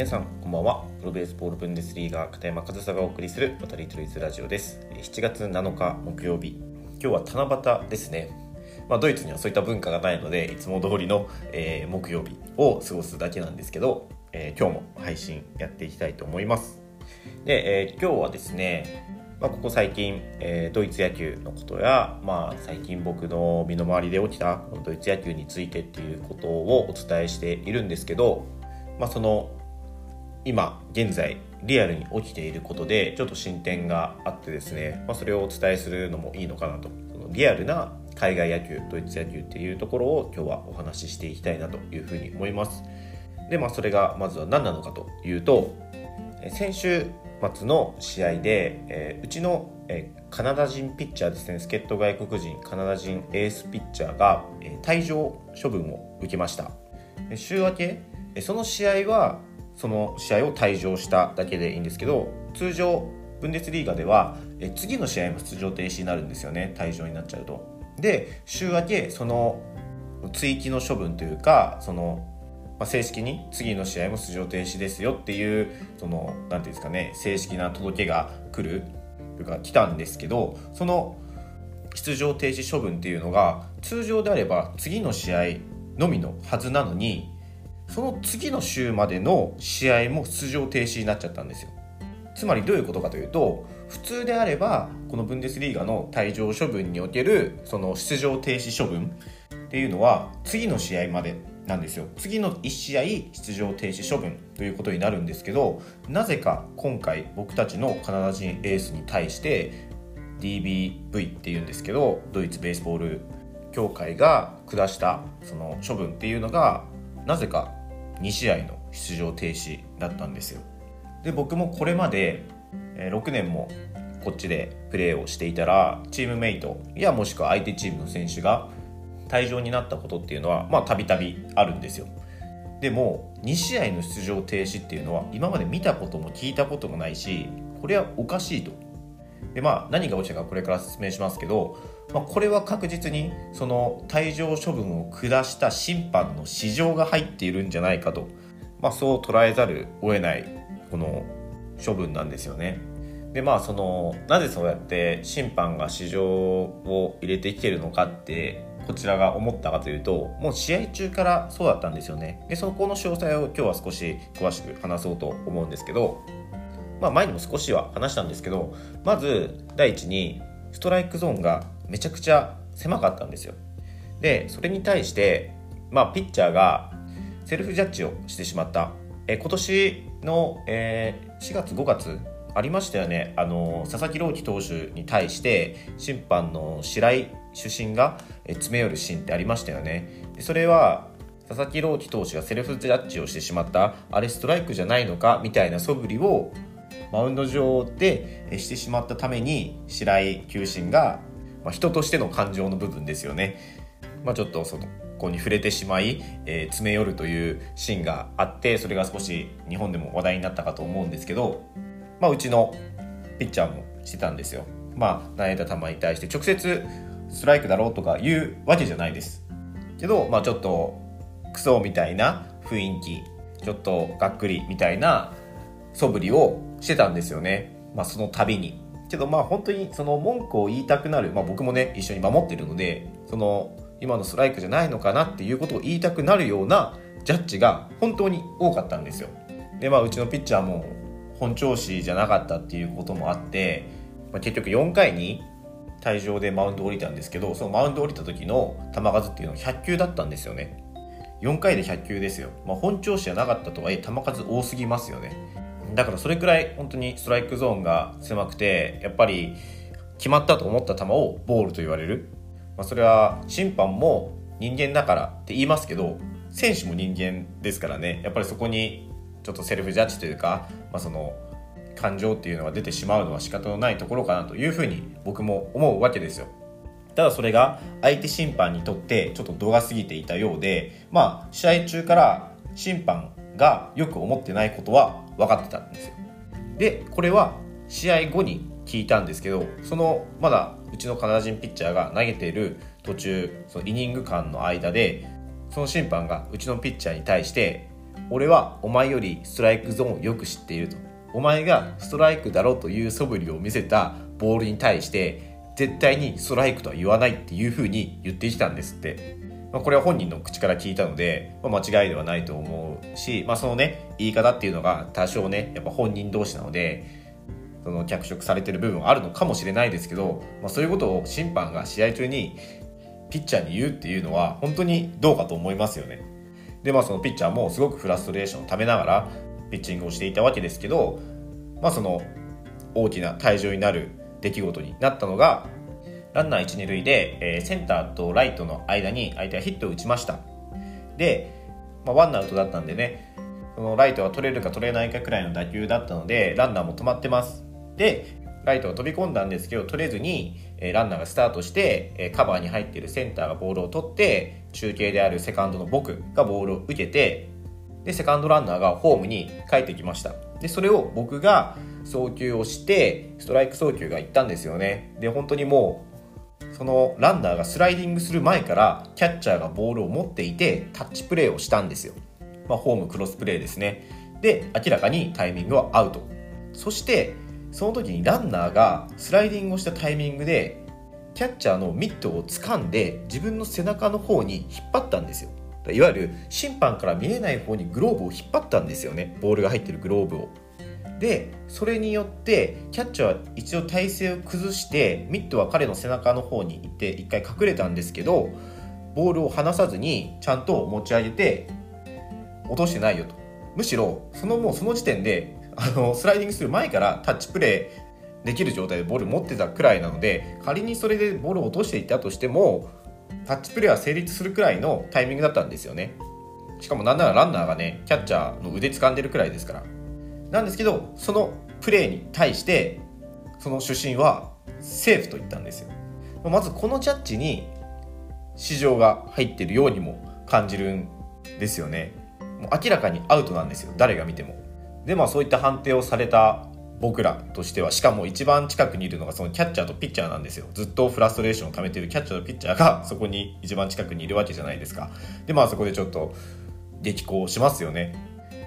皆さんこんばんは。プロベースボールブンデスリーガー片山和沙がお送りする渡りトリーズラジオです。7月7日木曜日。今日は七夕ですね。まあ、ドイツにはそういった文化がないのでいつも通りの、えー、木曜日を過ごすだけなんですけど、えー、今日も配信やっていきたいと思います。で、えー、今日はですねまあ、ここ最近、えー、ドイツ野球のことや、まあ、最近僕の身の回りで起きたドイツ野球についてっていうことをお伝えしているんですけど、まあ、その今現在リアルに起きていることでちょっと進展があってですね、まあ、それをお伝えするのもいいのかなと。そのリアルな海外野球ドイツ野球っていうところを今日はお話ししていきたいなというふうに思います。でまあそれがまずは何なのかというと先週末の試合で、えー、うちの、えー、カナダ人ピッチャーですね助っ人外国人カナダ人エースピッチャーが、えー、退場処分を受けました。週明けその試合はその試合を退場しただけでいいんですけど通常ブンデスリーガではえ次の試合も出場停止になるんですよね退場になっちゃうと。で週明けその追記の処分というかそのまあ、正式に次の試合も出場停止ですよっていうその何ていうんですかね正式な届けが来るというか来たんですけどその出場停止処分っていうのが通常であれば次の試合のみのはずなのにその次の週までの試合も出場停止になっちゃったんですよ。つまりどういうことかというと普通であればこのブンデスリーガの退場処分におけるその出場停止処分っていうのは次の試合までなんですよ。次の1試合出場停止処分ということになるんですけどなぜか今回僕たちのカナダ人エースに対して DBV っていうんですけどドイツベースボール協会が下したその処分っていうのがなぜか2試合の出場停止だったんですよ。で僕もこれまで6年もこっちでプレーをしていたらチームメイトやもしくは相手チームの選手が退場になったことっていうのはまあたびたびあるんですよ。でも2試合の出場停止っていうのは今まで見たことも聞いたこともないしこれはおかしいと。でまあ何が起きたかこれから説明しますけど、まあ、これは確実にその退場処分を下した審判の市場が入っているんじゃないかと、まあ、そう捉えざるを得ないこの処分なんですよね。でまあそのなぜそうやって審判が市場を入れてきてるのかってこちらが思ったかというともう試合中からそうだったんですよねでそこの詳細を今日は少し詳しく話そうと思うんですけどまあ前にも少しは話したんですけどまず第一にストライクゾーンがめちゃくちゃ狭かったんですよ。でそれに対してまあピッチャーがセルフジャッジをしてしまった。え今年の、えー、4月5月ありましたよね。あの佐々木朗希投手に対して審判の白井主審が詰め寄るシーンってありましたよね。でそれは佐々木朗希投手がセルフジャッジをしてしまった。あれストライクじゃないのか？みたいな素振りをマウンド上でしてしまったために白井球審が、まあ、人としての感情の部分ですよね、まあ、ちょっとそのここに触れてしまい、えー、詰め寄るというシーンがあってそれが少し日本でも話題になったかと思うんですけど、まあ、うちのピッチャーもしてたんですよ。まあ、投げた球に対して直接ストライクだろうとか言うわけじゃないです。けど、まあちょっとクソみたいな雰囲気、ちょっとがっくりみたいな素振りをしてたんですよね。まあその度に。けどまあ本当にその文句を言いたくなる、まあ僕もね、一緒に守ってるので、その今のストライクじゃないのかなっていうことを言いたくなるようなジャッジが本当に多かったんですよ。でまあうちのピッチャーも本調子じゃなかったっていうこともあって、まあ、結局4回に退場でマウンド降りたんですけどそのマウンド降りた時の球数っていうのは100球だったんですよね4回で100球ですよ、まあ、本調子じゃなかったとはいえ球数多すぎますよねだからそれくらい本当にストライクゾーンが狭くてやっぱり決まったと思った球をボールと言われる、まあ、それは審判も人間だからって言いますけど選手も人間ですからねやっぱりそこにちょっとセルフジャッジというか、まあ、その感情っていうのが出てしまうのは仕方のないところかなというふうに僕も思うわけですよ。ただそれが相手審判にとってちょっと度が過ぎていたようで、まあ試合中から審判がよく思ってないことは分かってたんですよ。で、これは試合後に聞いたんですけど、そのまだうちのカナダ人ピッチャーが投げている途中、そのイニング間の間で、その審判がうちのピッチャーに対して、俺はお前よりストライクゾーンをよく知っているとお前がストライクだろという素振りを見せたボールに対して絶対にストライクとは言わないっていうふうに言ってきたんですって、まあ、これは本人の口から聞いたので、まあ、間違いではないと思うし、まあ、そのね言い方っていうのが多少ねやっぱ本人同士なのでその脚色されてる部分はあるのかもしれないですけど、まあ、そういうことを審判が試合中にピッチャーに言うっていうのは本当にどうかと思いますよね。でまあそのピッチャーもすごくフラストレーションをためながらピッチングをしていたわけですけど、まあ、その大きな退場になる出来事になったのがランナー1、2塁で、えー、センターとライトの間に相手はヒットを打ちました。で、まあ、ワンアウトだったんでね、そのライトが取れるか取れないかくらいの打球だったので、ランナーも止まってます。で、ライトが飛び込んだんですけど、取れずに、えー、ランナーがスタートして、えー、カバーに入っているセンターがボールを取って、中継であるセカンドの僕がボールを受けて、で、セカンドランナーがホームに帰ってきました。で、それを僕が送球をして、ストライク送球がいったんですよね。で、本当にもう、そのランナーがスライディングする前からキャッチャーがボールを持っていてタッチプレーをしたんですよ。まあ、ホームクロスプレーですね。で、明らかにタイミングはアウト。そして、その時にランナーがスライディングをしたタイミングでキャッチャーのミットを掴んで自分の背中の方に引っ張ったんですよいわゆる審判から見えない方にグローブを引っ張ったんですよねボールが入ってるグローブをでそれによってキャッチャーは一応体勢を崩してミットは彼の背中の方に行って一回隠れたんですけどボールを離さずにちゃんと持ち上げて落としてないよと。むしろそのもうその時点であのスライディングする前からタッチプレーできる状態でボール持ってたくらいなので仮にそれでボールを落としていたとしてもタッチプレーは成立するくらいのタイミングだったんですよね。しかもなんならランナーがねキャッチャーの腕掴んでるくらいですから。なんですけどそのプレーに対してその主審はセーフと言ったんですよ。まずこのジャッジに市場が入ってるようにも感じるんですよね。もう明らかにアウトなんですよ誰が見ても。でまあそういった判定をされた僕らとしてはしかも一番近くにいるのがそのキャッチャーとピッチャーなんですよ。ずっとフラストレーションを溜めてるキャッチャーとピッチャーがそこに一番近くにいるわけじゃないですか。でまあそこでちょっと激高しますよね。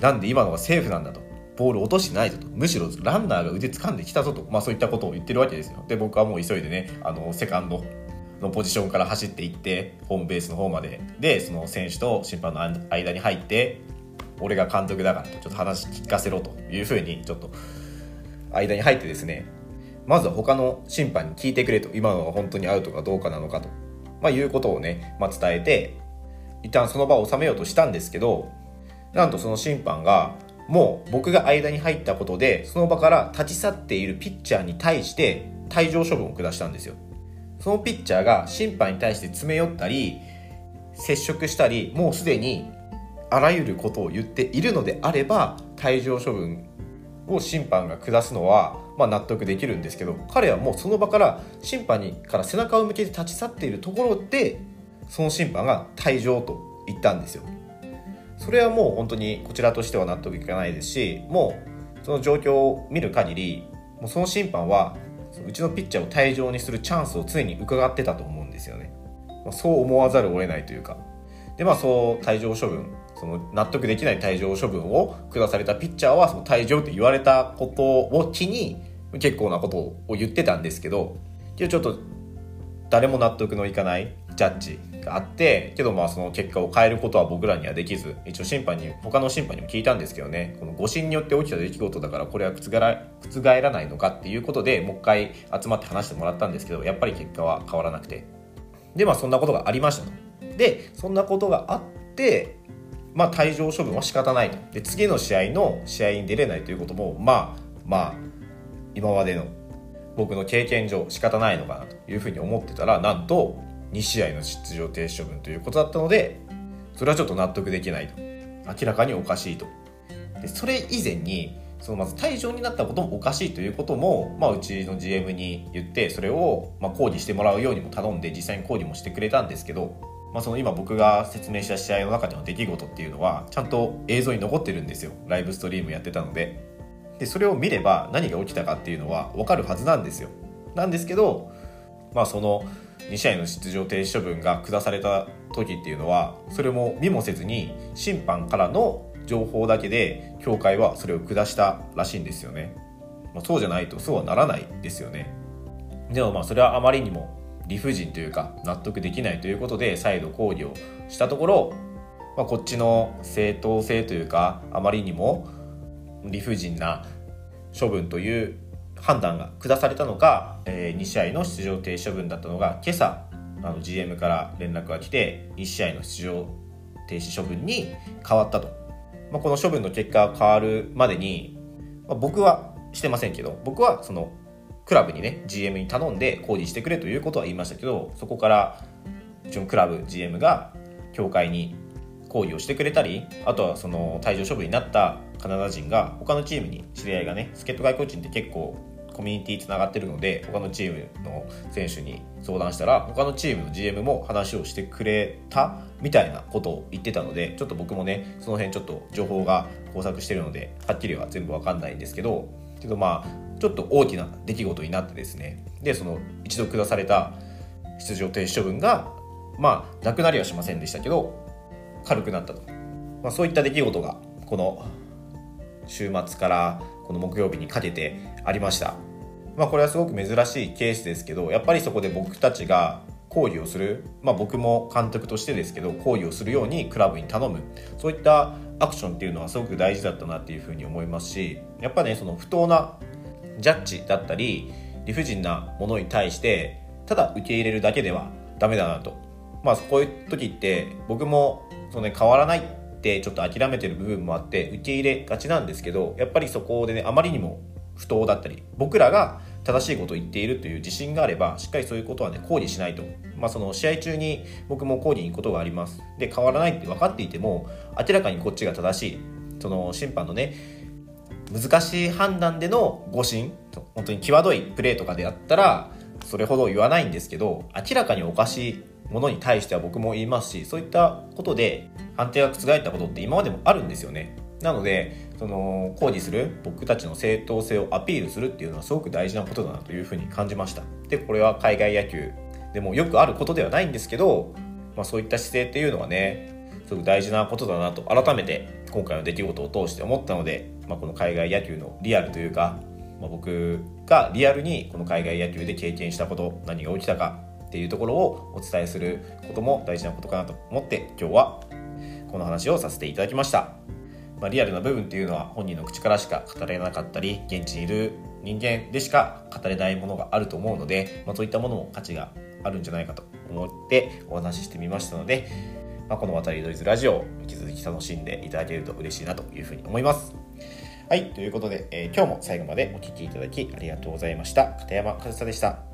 なんで今のがセーフなんだと。ボール落としてないぞと。むしろランナーが腕掴んできたぞと、まあ、そういったことを言ってるわけですよ。で僕はもう急いでねあのセカンドのポジションから走っていってホームベースの方まで。でその選手と審判の間に入って俺が監督だからとちょっと話聞かせろというふうにちょっと間に入ってですねまずは他の審判に聞いてくれと。今のが本当にアウトかどうかなのかと、まあ、いうことをね、まあ、伝えて一旦その場を収めようとしたんですけどなんとその審判がもう僕が間に入ったことでその場から立ち去っているピッチャーに対して退場処分を下したんですよそのピッチャーが審判に対して詰め寄ったり接触したりもうすでにあらゆることを言っているのであれば退場処分を審判が下すのは、まあ、納得できるんですけど彼はもうその場から審判にから背中を向けて立ち去っているところでその審判が退場と言ったんですよ。それはもう本当にこちらとしては納得いかないですしもうその状況を見る限りもうその審判はうちのピッチャーを退場にするチャンスを常に伺ってたと思うんですよね。そう思わざるを得ないというか。でまあそう退場処分その納得できない退場処分を下されたピッチャーはその退場って言われたことを機に結構なことを言ってたんですけどちょっと誰も納得のいかないジャッジがあってけどまあその結果を変えることは僕らにはできず一応審判に他の審判にも聞いたんですけどね。この誤審によって起きた出来事だからこれは覆ら覆らないのかっていうことでもう一回集まって話してもらったんですけどやっぱり結果は変わらなくて。でまあそんなことがありましたと。でそんなことがあってまあ、退場処分は仕方ないと。で次の試合の試合に出れないということもまあまあ今までの僕の経験上仕方ないのかなというふうに思ってたらなんと2試合の出場停止処分ということだったのでそれはちょっと納得できないと。明らかにおかしいと。でそれ以前にそのまず退場になったこともおかしいということも、まあ、うちの GM に言ってそれをま抗議してもらうようにも頼んで実際に抗議もしてくれたんですけどまあ、その今僕が説明した試合の中での出来事っていうのはちゃんと映像に残ってるんですよ。ライブストリームやってたので。でそれを見れば何が起きたかっていうのは分かるはずなんですよ。なんですけどまあその2試合の出場停止処分が下された時っていうのはそれも見もせずに審判からの情報だけで協会はそれを下したらしいんですよね、まあ、そうじゃないとそうはならないですよね。でもまあそれはあまりにも理不尽というか納得できないということで再度抗議をしたところ、まあ、こっちの正当性というかあまりにも理不尽な処分という判断が下されたのか、えー、2試合の出場停止処分だったのが今朝あの GM から連絡が来て1試合の出場停止処分に変わったと、まあ、この処分の結果が変わるまでに、まあ、僕はしてませんけど僕はそのクラブにね GM に頼んで工事してくれということは言いましたけどそこからうちのクラブ GM が協会に抗議をしてくれたりあとはその退場処分になったカナダ人が他のチームに知り合いがね助っ人外国人って結構コミュニティつながってるので他のチームの選手に相談したら他のチームの GM も話をしてくれたみたいなことを言ってたのでちょっと僕もねその辺ちょっと情報が交錯してるのではっきりは全部わかんないんですけどけどまあちょっと大きな出来事になってですねでその一度下された出場停止処分がまあなくなりはしませんでしたけど軽くなったと、まあ、そういった出来事がこの週末からこの木曜日にかけてありました。まあ、これはすごく珍しいケースですけどやっぱりそこで僕たちが抗議をする、まあ、僕も監督としてですけど抗議をするようにクラブに頼む。そういったアクションっていうのはすごく大事だったなっていうふうに思いますしやっぱねその不当なジャッジだったり理不尽なものに対してただ受け入れるだけではダメだなと。まあこういう時って僕もその、ね、変わらないってちょっと諦めてる部分もあって受け入れがちなんですけどやっぱりそこでねあまりにも不当だったり僕らが正しいことを言っているという自信があればしっかりそういうことはね抗議しないと、まあ、その試合中に僕も抗議に行くことがあります。で変わらないって分かっていても明らかにこっちが正しい。その審判のね難しい判断での誤審本当に際どいプレーとかであったらそれほど言わないんですけど明らかにおかしいものに対しては僕も言いますしそういったことで判定が覆ったことって今までもあるんですよね。なのでその抗議する僕たちの正当性をアピールするっていうのはすごく大事なことだなというふうに感じましたでこれは海外野球でもよくあることではないんですけど、まあ、そういった姿勢っていうのはねすごく大事なことだなと改めて今回の出来事を通して思ったので、まあ、この海外野球のリアルというか、まあ、僕がリアルにこの海外野球で経験したこと何が起きたかっていうところをお伝えすることも大事なことかなと思って今日はこの話をさせていただきました。まあ、リアルな部分っていうのは本人の口からしか語れなかったり現地にいる人間でしか語れないものがあると思うので、まあ、そういったものも価値があるんじゃないかと思ってお話ししてみましたので、まあ、この渡りドイツラジオを引き続き楽しんでいただけると嬉しいなというふうに思います。はい、ということで、えー、今日も最後までお聴きいただきありがとうございました。片山和沙でした。